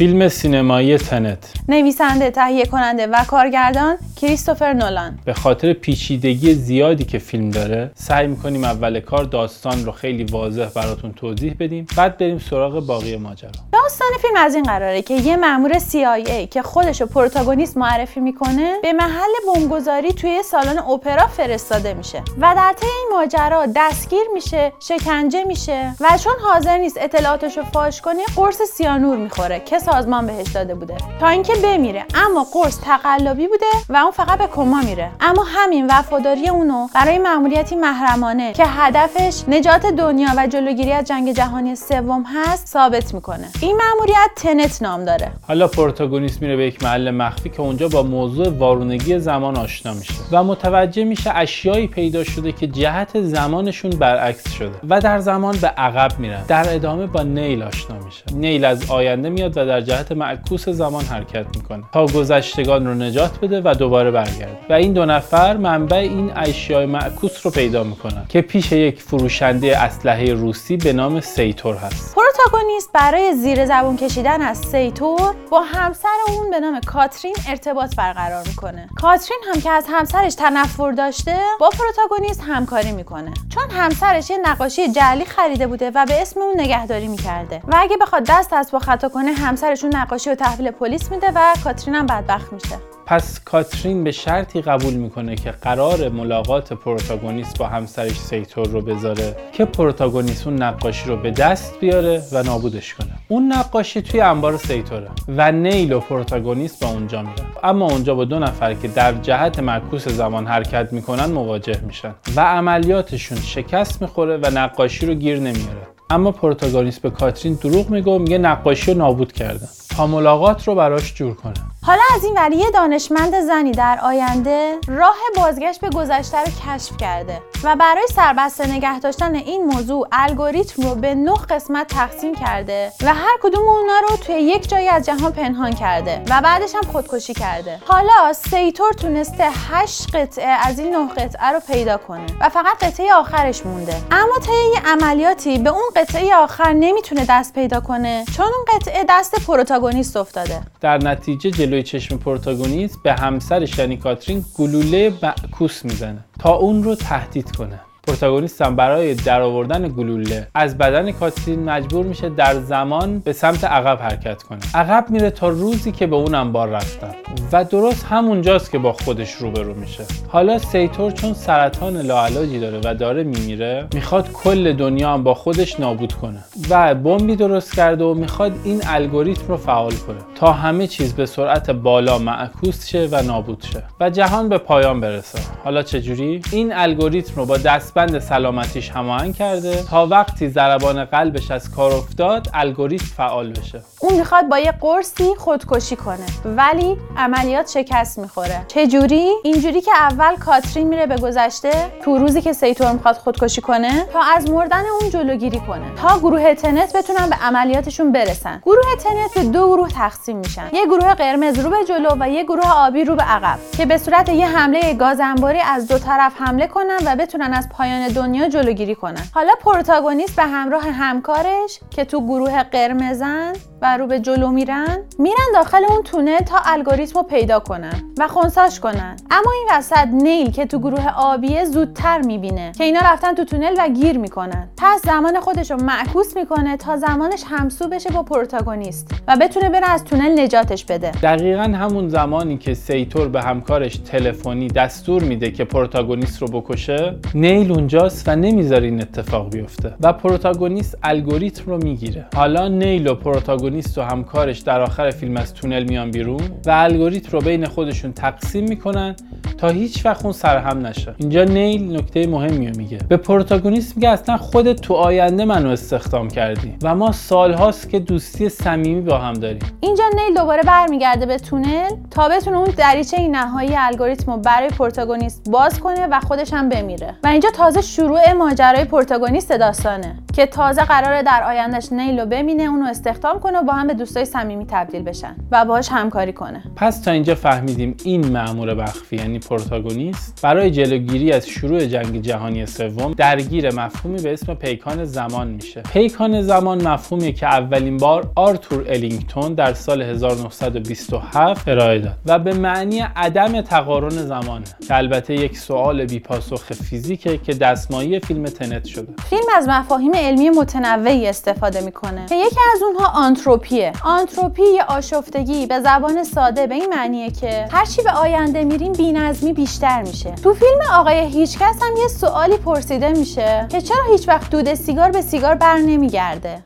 فیلم سینمایی تنت نویسنده تهیه کننده و کارگردان کریستوفر نولان. به خاطر پیچیدگی زیادی که فیلم داره سعی می‌کنیم اول کار داستان رو خیلی واضح براتون توضیح بدیم بعد بریم سراغ باقی ماجرا. داستان فیلم از این قراره که یه مأمور CIA که خودش رو پروتاگونیست معرفی می‌کنه به محل بمبگذاری توی سالن اپرا فرستاده میشه و در طی این ماجرا دستگیر میشه شکنجه میشه و چون حاضر نیست اطلاعاتش رو فاش کنه قرص سیانور می‌خوره که سازمان بهش داده بوده. تا اینکه بمیره. اما قرص تقلبی بوده و اون فقط به کما میره. اما همین وفاداری اونو برای مأموریتی محرمانه که هدفش نجات دنیا و جلوگیری از جنگ جهانی سوم هست ثابت می‌کنه. این مأموریت تنت نام داره. حالا پروتاگونیست میره به یک محل مخفی که اونجا با موضوع وارونگی زمان آشنا میشه و متوجه میشه اشیایی پیدا شده که جهت زمانشون برعکس شده و در زمان به عقب میرن. در ادامه با نیل آشنا میشه. نیل از آینده میاد و در جهت معکوس زمان حرکت می‌کنه. تا گذشتگان رو نجات بده و دوباره برگرده. و این دو نفر منبع این اشیای معکوس رو پیدا می‌کنن که پیش یک فروشنده اسلحه روسی به نام سیتور هست. پروتاگونیست برای زیر زبون کشیدن از سیتور با همسر اون به نام کاترین ارتباط برقرار می‌کنه. کاترین هم که از همسرش تنفر داشته با پروتاگونیست همکاری می‌کنه. چون همسرش یه نقاشی جعلی خریده بوده و به اسم اون نگهداری می‌کرده. و اگه بخواد دست از پا خطا کنه همسرش اون نقاشی رو تحویل پلیس میده و کاترین هم بدبخت میشه. پس کاترین به شرطی قبول می‌کنه که قرار ملاقات پروتاگونیست با همسرش سیتور رو بذاره که پروتاگونیست اون نقاشی رو به دست بیاره و نابودش کنه. اون نقاشی توی انبار سیتوره و نیل و پروتاگونیست به اونجا میرن. اما اونجا با دو نفر که در جهت معکوس زمان حرکت می‌کنن مواجه میشن و عملیاتشون شکست می‌خوره و نقاشی رو گیر نمیاره. اما پروتاگونیست به کاترین دروغ میگه و میگه نقاشی رو نابود کردن تا ملاقات رو براش جور کنه حالا از این ور یه دانشمند زنی در آینده راه بازگشت به گذشته رو کشف کرده و برای سربسته نگه داشتن این موضوع الگوریتم رو به نه قسمت تقسیم کرده و هر کدوم اونا رو توی یک جایی از جهان پنهان کرده و بعدش هم خودکشی کرده. حالا سیتور تونسته هشت قطعه از این نه قطعه رو پیدا کنه و فقط قطعه آخرش مونده. اما طی عملیاتی به اون قطعه آخر نمی‌تونه دست پیدا کنه چون اون قطعه دست پروتاگونیست افتاده. در نتیجه جلوی چشم پروتاگونیست به همسرش یعنی کاترین گلوله معکوس می‌زنه تا اون رو تهدید کنه. پروتاگونیست هم برای درآوردن گلوله. از بدن کاترین مجبور میشه در زمان به سمت عقب حرکت کنه. عقب میره تا روزی که به اون انبار رفتن. و درست همونجاست که با خودش روبرو میشه. حالا سیتور چون سرطان لاعلاجی داره و داره میمیره می‌خواد کل دنیا هم با خودش نابود کنه. و بمبی درست کرده و می‌خواد این الگوریتم رو فعال کنه. تا همه چیز به سرعت بالا معکوس شه و نابود شه. و جهان به پایان برسه. حالا چجوری؟ این الگوریتم رو با دستبند سلامتیش هماهنگ کرده تا وقتی ضربان قلبش از کار افتاد الگوریتم فعال بشه. اون می‌خواد با یه قرصی خودکشی کنه ولی عملیات شکست می‌خوره. چجوری؟ اینجوری که اول کاترین میره به گذشته تو روزی که سیتور می‌خواد خودکشی کنه تا از مردن اون جلوگیری کنه. تا گروه تنت بتونن به عملیاتشون برسن. گروه تنت به دو گروه تقسیم میشن. یه گروه قرمز رو به جلو و یه گروه آبی رو به عقب. که به صورت یه حمله گازانباری از دو طرف حمله کنن و بتونن از پایان دنیا جلوگیری کنن. حالا پروتاگونیست به همراه همکارش که تو گروه قرمزن و رو به جلو میرن؟ میرن داخل اون تونل تا الگوریتم رو پیدا کنن و خونساش کنن. اما این وسط نیل که تو گروه آبیه زودتر می‌بینه که اینا رفتن تو تونل و گیر می‌کنن. پس زمان خودش رو معکوس می‌کنه تا زمانش همسو بشه با پروتاگونیست و بتونه بره از تونل نجاتش بده. دقیقا همون زمانی که سیتور به همکارش تلفنی دستور میده که پروتاگونیست رو بکشه نیل اونجاست و نمی‌ذاره این اتفاق بیفته و پروتاگونیست الگوریتم رو می‌گیره. حالا نیل و پروتاگونیست و همکارش در آخر فیلم از تونل میان بیرون و الگوریتم رو بین خودشون تقسیم می‌کنن تا هیچ وقت اون سرهم نشه. اینجا نیل نکته مهمی رو میگه. به پروتاگونیست میگه اصلا خودت تو آینده منو استخدام کردی و ما سالهاست که دوستی صمیمی با هم داریم. اینجا نیل دوباره برمیگرده به تونل تا بتونه اون دریچه نهایی الگوریتم رو برای پروتاگونیست باز کنه و خودش هم بمیره. و اینجا تازه شروع ماجرای پروتاگونیست داستانه. که تازه قراره در آیندهش نیل رو ببینه اونو استخدام کنه و با هم به دوستای صمیمی تبدیل بشن و باهاش همکاری کنه. پس تا اینجا فهمیدیم این مأمور مخفی یعنی پروتاگونیست برای جلوگیری از شروع جنگ جهانی سوم درگیر مفهومی به اسم پیکان زمان میشه. پیکان زمان مفهومی که اولین بار آرتور ادینگتون در سال 1927 ارائه داد و به معنی عدم تقارن زمانه. که البته یک سوال بیپاسخ فیزیکه که دستمایه‌ی فیلم تنت شده. فیلم از مفاهیم علمی متنوعی استفاده می‌کنه. که یکی از اونها آنتروپیه. آنتروپی یا آشفتگی به زبان ساده به این معنیه که هرچی به آینده میریم بینظمی بیشتر میشه. تو فیلم آقای هیچکس هم یه سوالی پرسیده میشه که چرا هیچ وقت دود سیگار به سیگار بر نمیگرده؟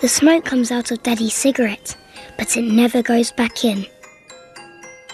The smoke comes out of Daddy's cigarette, but it never goes back in.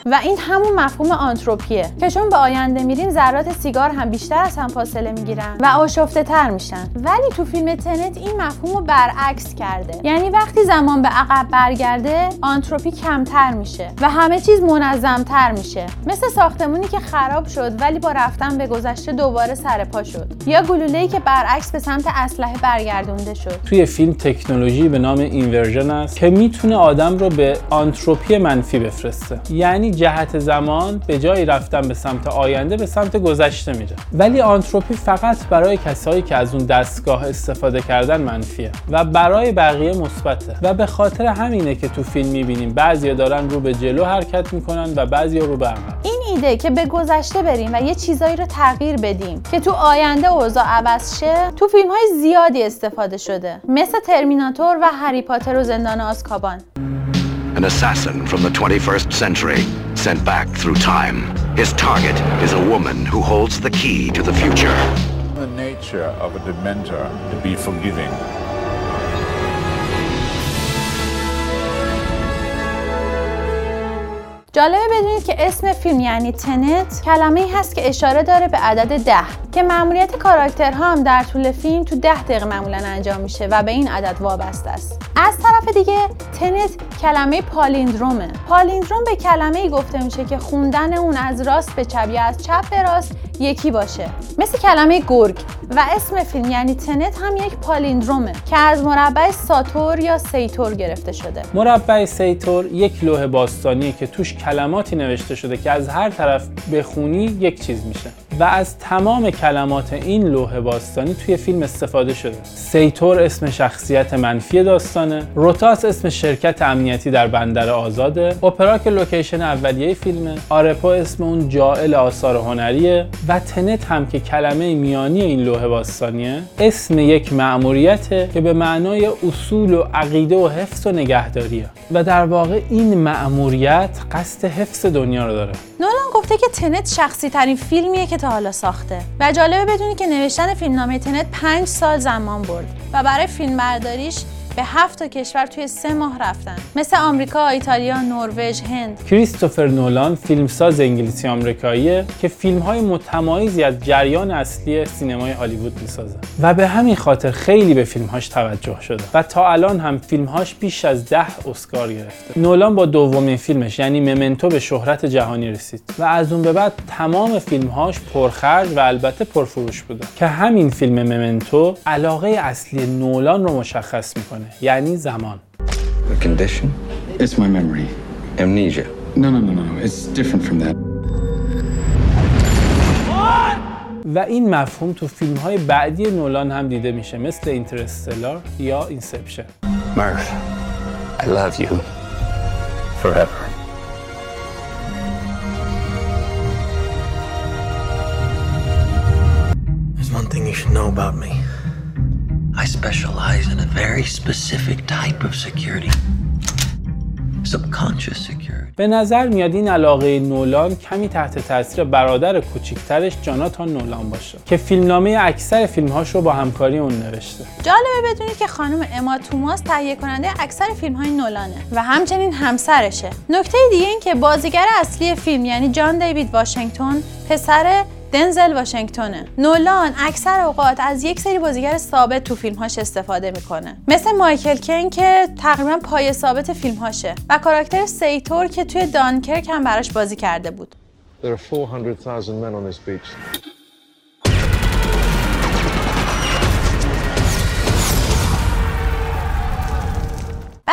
و این همون مفهوم آنتروپیه که چون به آینده میریم ذرات سیگار هم بیشتر از هم فاصله می‌گیرن و آشفته تر میشن. ولی تو فیلم تنت این مفهوم رو برعکس کرده. یعنی وقتی زمان به عقب برگرده آنتروپی کمتر میشه و همه چیز منظمتر میشه. مثل ساختمونی که خراب شد ولی با رفتن به گذشته دوباره سر پا شد. یا گلوله‌ای که برعکس به سمت اسلحه برگردونده شد. توی فیلم تکنولوژی به نام inversion است که می‌تونه آدم رو به آنتروپی منفی بفرسته. یعنی جهت زمان به جای رفتن به سمت آینده به سمت گذشته میره. ولی آنتروپی فقط برای کسایی که از اون دستگاه استفاده کردن منفیه و برای بقیه مثبته و به خاطر همینه که تو فیلم می‌بینیم بعضیا دارن رو به جلو حرکت می‌کنن و بعضیا رو به عقب این ایده که به گذشته بریم و یه چیزایی رو تغییر بدیم که تو آینده اوضاع عوض شه تو فیلم های زیادی استفاده شده مثل ترمیناتور و هری پاتر و زندان آزکابان. An assassin from the 21st century, sent back through time. His target is a woman who holds the key to the future. The nature of a dementor to be forgiving. جالبه بدونید که اسم فیلم یعنی تنت کلمه ای هست که اشاره داره به عدد ده که مأموریت کاراکترها هم در طول فیلم تو ده دقیقه معمولا انجام میشه و به این عدد وابسته است. از طرف دیگه تنت کلمه palindrome ه. palindrome به کلمه ای گفته میشه که خوندن اون از راست به چپ یا از چپ به راست یکی باشه. مثل کلمه گرگ و اسم فیلم یعنی تنت هم یک palindrome ه که از مربع ساتور یا سیتور گرفته شده. مربع سیتور یک لوح باستانیه که توش کلماتی نوشته شده که از هر طرف بخونی یک چیز میشه. و از تمام کلمات این لوح باستانی توی فیلم استفاده شده. سیتور اسم شخصیت منفی داستانه. روتاس اسم شرکت امنیتی در بندر آزاده. اپرا که لوکیشن اولیه فیلمه. آرپو اسم اون جاعل آثار هنریه. و تنت هم که کلمه میانی این لوح باستانیه اسم یک مأموریته که به معنای اصول و عقیده و حفظ و نگهداریه. و در واقع این مأموریت قصد حفظ دنیا رو داره. نولان گفته که تنت شخصی ترین فیلمیه که تا حالا ساخته. و جالبه بدونی که نوشتن فیلمنامه تنت پنج سال زمان برد و برای فیلمبرداریش به هفت تا کشور توی سه ماه رفتن. مثل آمریکا، ایتالیا، نروژ، هند. کریستوفر نولان فیلمساز انگلیسی آمریکاییه که فیلم‌های متمایزی از جریان اصلی سینمای هالیوود می‌سازه. و به همین خاطر خیلی به فیلمهاش توجه شده. و تا الان هم فیلمهاش بیش از ده اسکار گرفته. نولان با دومین فیلمش یعنی ممنتو به شهرت جهانی رسید. و از اون به بعد تمام فیلمهاش پرخرج و البته پرفروش بوده. که همین فیلم ممنتو علاقه اصلی نولان رو مشخص می‌کنه. یعنی زمان The condition? It's my memory. Amnesia. No, no, no, no, no. It's different from that. و این مفهوم تو فیلم های بعدی نولان هم دیده میشه مثل اینترستلار یا اینسپشن Murph, I love you. Forever. There's one thing you should know about me. Specialize in a very specific type of security. Subconscious security. به نظر میاد این علاقه نولان کمی تحت تاثیر برادر کوچیکترش جاناتان نولان باشه که فیلمنامه اکثر فیلمهاش رو با همکاری اون نوشته جالبه بدونید که خانم اما توماس تهیه کننده اکثر فیلم های نولانه و همچنین همسرشه. نکته دیگه این که بازیگر اصلی فیلم یعنی جان دیوید واشنگتن پسر دنزل واشنگتونه نولان اکثر اوقات از یک سری بازیگر ثابت تو فیلمهاش استفاده می‌کنه. مثل مایکل کین که تقریبا پای ثابت فیلمهاشه و کاراکتر سیتور که توی دانکرک هم براش بازی کرده بود. There are 400,000 men on this beach.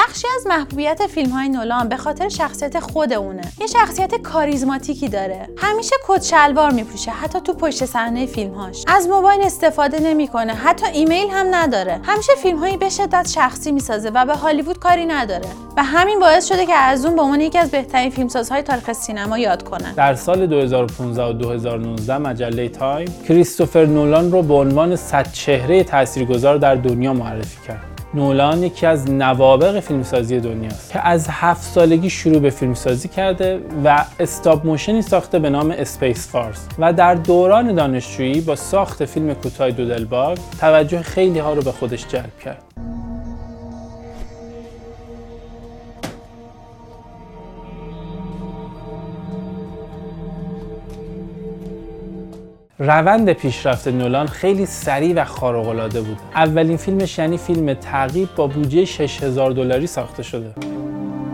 از محبوبیت فیلم های نولان به خاطر شخصیت خود اونه. یه شخصیت کاریزماتیکی داره. همیشه کت شلوار میپوشه حتی تو پشت صحنه فیلمهاش. از موبایل استفاده نمی‌کنه حتی ایمیل هم نداره. همیشه فیلم هایی به شدت شخصی می‌سازه و به هالیوود کاری نداره. و همین باعث شده که از اون به عنوان یکی از بهترین فیلمسازهای تاریخ سینما یاد کنن. در سال 2015 و 2019 مجله تایم کریستوفر نولان رو به عنوان صد چهره تاثیرگذار در دنیا معرفی کرد. نولان یکی از نوابق فیلمسازی دنیاست که از هفت سالگی شروع به فیلمسازی کرده و stop motion ی ساخته به نام اسپیس وارز و در دوران دانشجویی با ساخت فیلم کوتاه دودلباگ توجه خیلی ها رو به خودش جلب کرد. روند پیشرفت نولان خیلی سریع و خارق‌العاده بود. اولین فیلمش یعنی فیلم تعقیب با بودجه 6000 دلاری ساخته شده.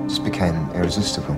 Just became irresistible.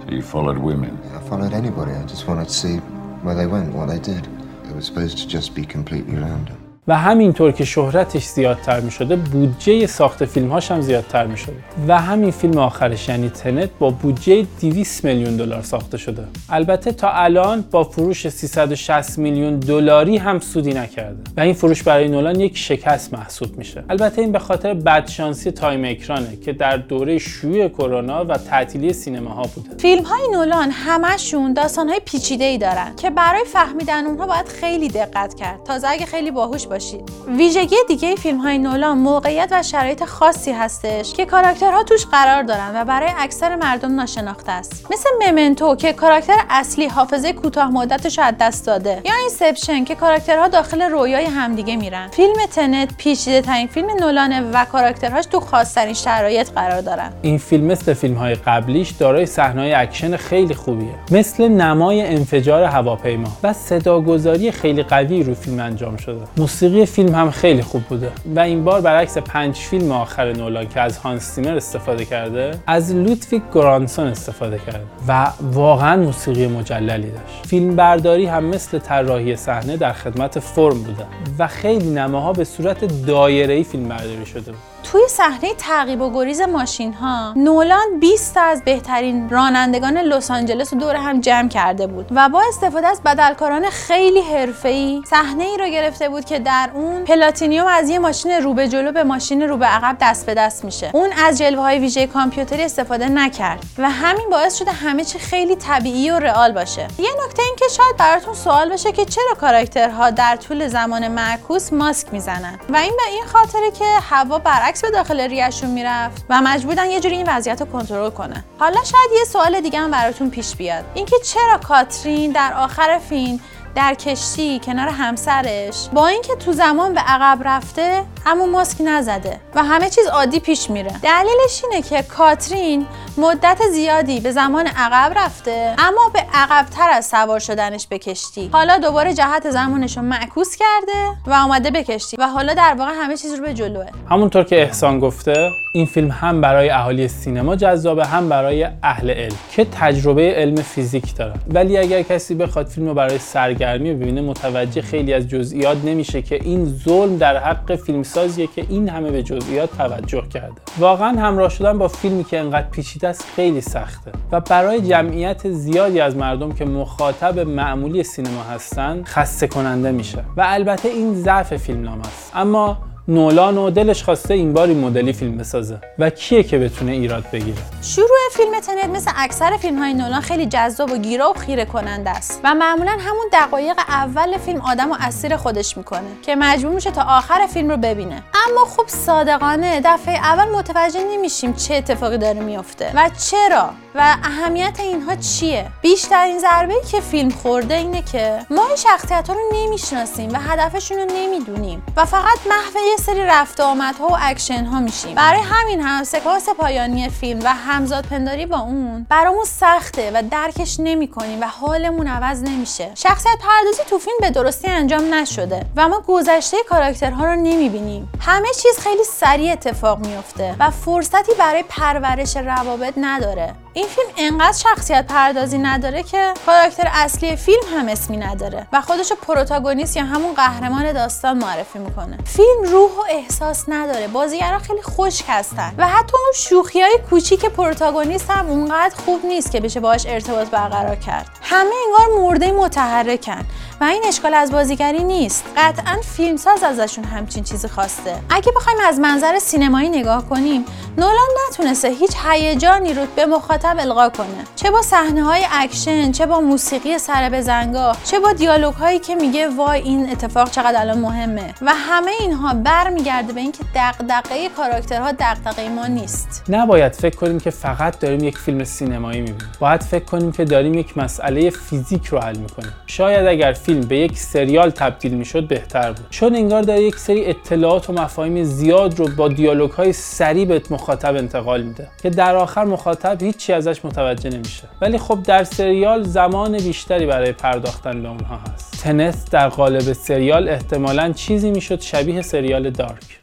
So you followed women. I followed anybody. I just wanted to see where they went, what they did. It was supposed to just be completely random. و همینطور که شهرتش زیادتر می شده بودجه ساخت فیلمهاش هم زیادتر می شده و همین فیلم آخرش یعنی تنت با بودجه 200 میلیون دلار ساخته شده. البته تا الان با فروش 360 میلیون دلاری هم سودی نکرده. و این فروش برای نولان یک شکست محسوب میشه. البته این به خاطر بدشانسی تایم اکرانه که در دوره شیوع کرونا و تعطیلی سینماها بوده. فیلم های نولان همشون داستان های پیچیده ای دارن که برای فهمیدن اونها باید خیلی دقت کرد. تازه اگه خیلی باهوش باشید. ویژگی دیگه فیلم های نولان موقعیت و شرایط خاصی هستش که کاراکترها توش قرار دارن و برای اکثر مردم ناشناخته است. مثل ممنتو که کاراکتر اصلی حافظه کوتاه مدتش از دست داده. یا اینسپشن که کاراکترها داخل رویای همدیگه میرن. فیلم تنت پیچیده ترین فیلم نولانه و کاراکترهاش تو خاصترین شرایط قرار دارن. این فیلم مثل فیلم های قبلیش دارای صحنه‌های اکشن خیلی خوبیه. مثل نمای انفجار هواپیما. و صداگذاری خیلی قوی رو فیلم انجام شده. فیلم هم خیلی خوب بوده و این بار برعکس پنج فیلم آخر نولان که از هانس زیمر استفاده کرده از لودویگ گورانسون استفاده کرده و واقعا موسیقی مجللی داشت. فیلم برداری هم مثل طراحی صحنه در خدمت فرم بوده و خیلی نماها به صورت دایره‌ای فیلم برداری شده بود. توی صحنه تعقیب و گریز ماشین ها نولان 20 تا از بهترین رانندگان لس آنجلس رو دور هم جمع کرده بود و با استفاده از بدلکاران خیلی حرفه‌ای صحنه ای رو گرفته بود که در اون پلوتونیوم از یه ماشین رو به جلو به ماشین رو به عقب دست به دست میشه. اون از جلوه های ویژه کامپیوتری استفاده نکرد و همین باعث شده همه چی خیلی طبیعی و رئال باشه. یه نکته این که شاید براتون سوال بشه که چرا کاراکترها در طول زمان معکوس ماسک می‌زنن؟ و این به این خاطره که هوا برعکس به داخل ریه‌شون می‌رفت و مجبورن یه جوری این وضعیت رو کنترل کنه حالا شاید یه سوال دیگه هم براتون پیش بیاد. اینکه چرا کاترین در آخر فیلم در کشتی کنار همسرش. با اینکه تو زمان به عقب رفته اما ماسک نزده و همه چیز عادی پیش میره. دلیلش اینه که کاترین مدت زیادی به زمان عقب رفته اما به عقبتر از سوار شدنش به کشتی. حالا دوباره جهت زمانش رو معکوس کرده و آمده به کشتی و حالا در واقع همه چیز رو به جلوه. همونطور که احسان گفته این فیلم هم برای اهالی سینما جذابه هم برای اهل علم که تجربه علم فیزیک دارن ولی اگر کسی بخواد فیلم رو برای سرگرمی ببینه متوجه خیلی از جزئیات نمیشه که این ظلم در حق فیلمسازیه که این همه به جزئیات توجه کرده. واقعا همراه شدن با فیلمی که انقدر پیچیده است خیلی سخته. و برای جمعیت زیادی از مردم که مخاطب معمولی سینما هستن خسته کننده میشه. و البته این ضعف فیلمنامه است. اما نولان و دلش خواسته این بار این مدلی فیلم بسازه. و کیه که بتونه ایراد بگیره؟ شروع فیلم تنت مثل اکثر فیلم های نولان خیلی جذاب و گیرا و خیره کننده است. و معمولا همون دقایق اول فیلم آدم و اسیر خودش می‌کنه که مجبور میشه تا آخر فیلم رو ببینه. اما خب صادقانه دفعه اول متوجه نمیشیم چه اتفاقی داره میفته. و چرا؟ و اهمیت اینها چیه؟ بیشترین ضربه ای که فیلم خورده اینه که ما این شخصیت ها رو نمی‌شناسیم و هدفشون رو نمی‌دونیم. و فقط محو یه سری رفت آمدها و اکشن ها میشیم. برای همین هم سکانس پایانی فیلم و همزاد پنداری با اون برامون سخته و درکش نمی‌کنیم و حالمون عوض نمیشه. شخصیت پردازی تو فیلم به درستی انجام نشده و ما گذشته کاراکترها رو نمی‌بینیم. همه چیز خیلی سریع اتفاق میفته و فرصتی برای پرورش روابط نداره. این فیلم انقدر شخصیت پردازی نداره که کاراکتر اصلی فیلم هم اسمی نداره و خودشو پروتاگونیست یا همون قهرمان داستان معرفی می‌کنه. فیلم روح و احساس نداره بازیگرا خیلی خشک هستن و حتی اون شوخی های کوچیک پروتاگونیست هم اونقدر خوب نیست که بشه باهاش ارتباط برقرار کرد. همه انگار مرده متحرکن و این اشکال از بازیگری نیست. قطعا فیلمساز ازشون همچین چیزی خواسته. اگه بخوایم از منظر سینمایی نگاه کنیم نولان نتونسته هیچ هیجانی رو به مخاطب القا کنه. چه با صحنه های اکشن چه با موسیقی سر بزنگاه چه با دیالوگ هایی که میگه وای این اتفاق چقدر الان مهمه. و همه اینها برمیگرده به اینکه دغدغه کاراکترها دغدغه ما نیست. نباید فکر کنیم که فقط داریم یک فیلم سینمایی می‌بینیم. باید فکر کنیم که داریم یک مسئله فیزیک رو حل می‌کنیم. شاید اگر فیلم به یک سریال تبدیل می‌شد بهتر بود. چون انگار داره یک سری اطلاعات و مفاهیم زیاد رو با دیالوگ های سریع به مخاطب انتقال میده. که در آخر مخاطب هیچی ازش متوجه نمیشه. ولی خب در سریال زمان بیشتری برای پرداختن به اونها هست. تنس در قالب سریال احتمالا چیزی می‌شد شبیه سریال دارک.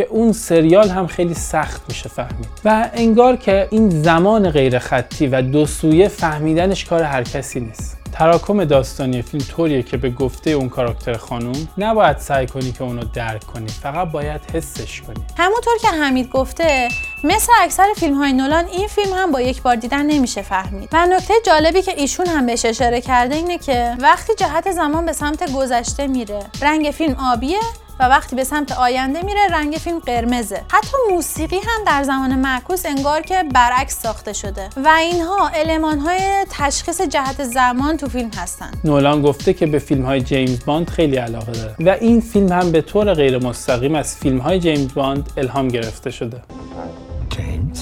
که اون سریال هم خیلی سخت میشه فهمید. و انگار که این زمان غیر خطی و دو سویه فهمیدنش کار هر کسی نیست. تراکم داستانی فیلم طوریه که به گفته اون کاراکتر خانوم نباید سعی کنی که اونو درک کنی فقط باید حسش کنی. همونطور که حمید گفته مثل اکثر فیلم های نولان این فیلم هم با یک بار دیدن نمیشه فهمید. و نکته جالبی که ایشون هم بهش اشاره کرده اینه که وقتی جهت زمان به سمت گذشته میره رنگ فیلم آبیه و وقتی به سمت آینده میره رنگ فیلم قرمزه. حتی موسیقی هم در زمان معکوس انگار که برعکس ساخته شده. و اینها علمان های تشخیص جهت زمان تو فیلم هستن. نولان گفته که به فیلم های جیمز باند خیلی علاقه داره. و این فیلم هم به طور غیر مستقیم از فیلم های جیمز باند الهام گرفته شده. James,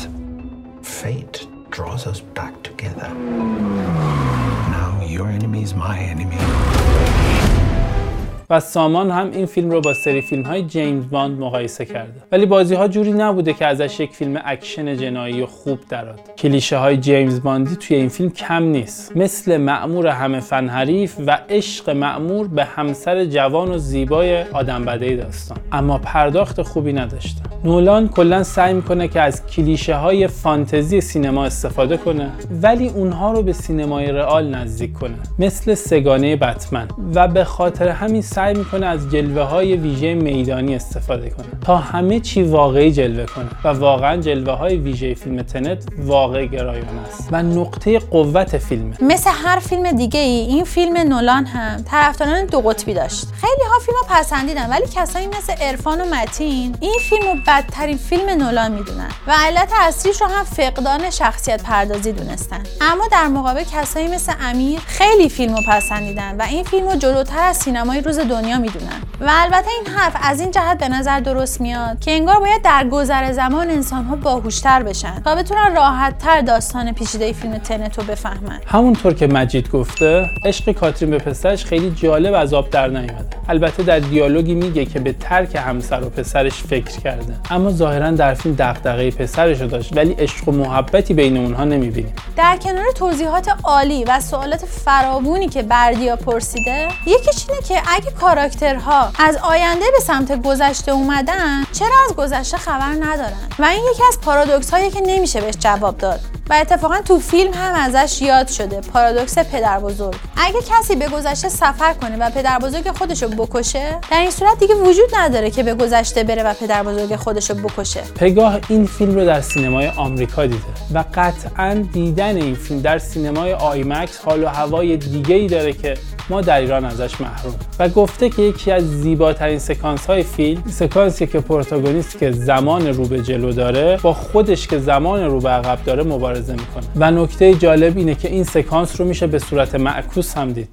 fate draws us back together. Now your enemy is my enemy. و سامان هم این فیلم رو با سری فیلم های جیمز باند مقایسه کرده. ولی بازی ها جوری نبوده که ازش یک فیلم اکشن جنایی و خوب دراد کلیشه های جیمز باندی توی این فیلم کم نیست. مثل مأمور همه فن حریف و عشق مأمور به همسر جوان و زیبای آدم بده داستان. اما پرداخت خوبی نداشته. نولان کلا سعی می‌کنه که از کلیشه های فانتزی سینما استفاده کنه ولی اونها رو به سینمای رئال نزدیک کنه. مثل سگانه بتمن. و به خاطر همین سعی می‌کنه از جلوه های ویژه میدانی استفاده کنه تا همه چی واقعی جلوه کنه و واقعا جلوه های ویژه فیلم تنت واقع گرایانه است و نقطه قوت فیلمه. مثل هر فیلم دیگه ای این فیلم نولان هم طرفداران دو قطبی داشت. خیلی ها فیلم رو پسندیدن ولی کسایی مثل ارفان و متین این فیلم رو بدترین فیلم نولان می‌دونن و علت اصلیش رو هم فقدان شخصیت پردازی دونستن. اما در مقابل کسایی مثل امیر خیلی فیلم رو پسندیدن و این فیلم رو جلوتر از سینمای روز دنیا می‌دونن. و البته این حرف از این جهت به نظر درست میاد که انگار باید در گذر زمان انسان ها باهوشتر بشن تا بتونن راحتتر داستان پیچیده فیلم تنت رو بفهمن. همونطور که مجید گفته عشق کاترین به پسرش خیلی جالب از آب در نیومده. البته در دیالوگی میگه که به ترک همسر و پسرش فکر کرده. اما ظاهرا در فیلم دغدغه پسرش رو داشت ولی عشق و محبتی بین اونها نمی‌بینیم در کنار توضیحات عالی و سوالات فراوونی که بردیا پرسیده یکیش اینه که اگه کاراکترها از آینده به سمت گذشته اومدن چرا از گذشته خبر ندارن؟ و این یکی از پارادوکس هایی که نمیشه بهش جواب داد. و اتفاقا تو فیلم هم ازش یاد شده پارادوکس پدر بزرگ اگه کسی به گذشته سفر کنه و پدر بزرگ خودش بکشه در این صورت دیگه وجود نداره که به گذشته بره و پدر بزرگ خودش بکشه. پگاه این فیلم رو در سینمای آمریکا دیده و قطعا دیدن این فیلم در سینمای IMAX حال و هوای دیگه ای داره که ما در ایران ازش محرومیم و گفته که یکی از زیباترین سکانس های فیلم سکانسی که پروتاگونیست که زمان رو به جلو داره با خودش که زمان رو به عقب داره مبارزه می‌کنه. و نکته جالب اینه که این سکانس رو میشه به صورت معکوس هم دید.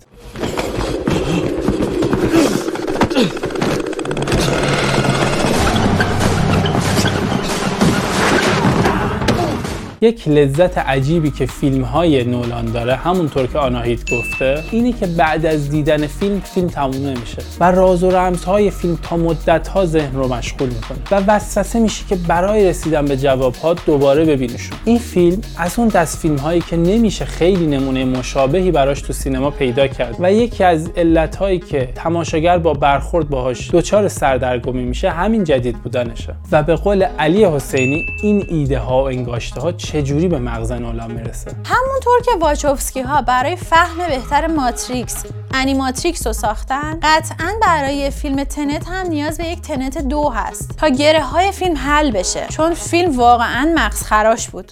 یک لذت عجیبی که فیلم های نولان داره همونطور که آناهیت گفته اینه که بعد از دیدن فیلم فیلم تموم نمیشه و راز و رمزهای فیلم تا مدت ها ذهن رو مشغول می‌کنه و وسوسه میشه که برای رسیدن به جواب ها دوباره ببینشون. این فیلم از اون دست فیلم هایی که نمیشه خیلی نمونه مشابهی براش تو سینما پیدا کرد و یکی از علت هایی که تماشاگر با برخورد باهاش دچار سردرگمی میشه همین جدید بودنشه. و به قول علی حسینی این ایده ها و انگاشته ها چجوری به مغز نولان می‌رسه؟ همونطور که واچوفسکی ها برای فهم بهتر ماتریکس انیماتریکس رو ساختن قطعا برای فیلم تنت هم نیاز به یک تنت دو هست تا گره های فیلم حل بشه چون فیلم واقعا مغز خراش بود.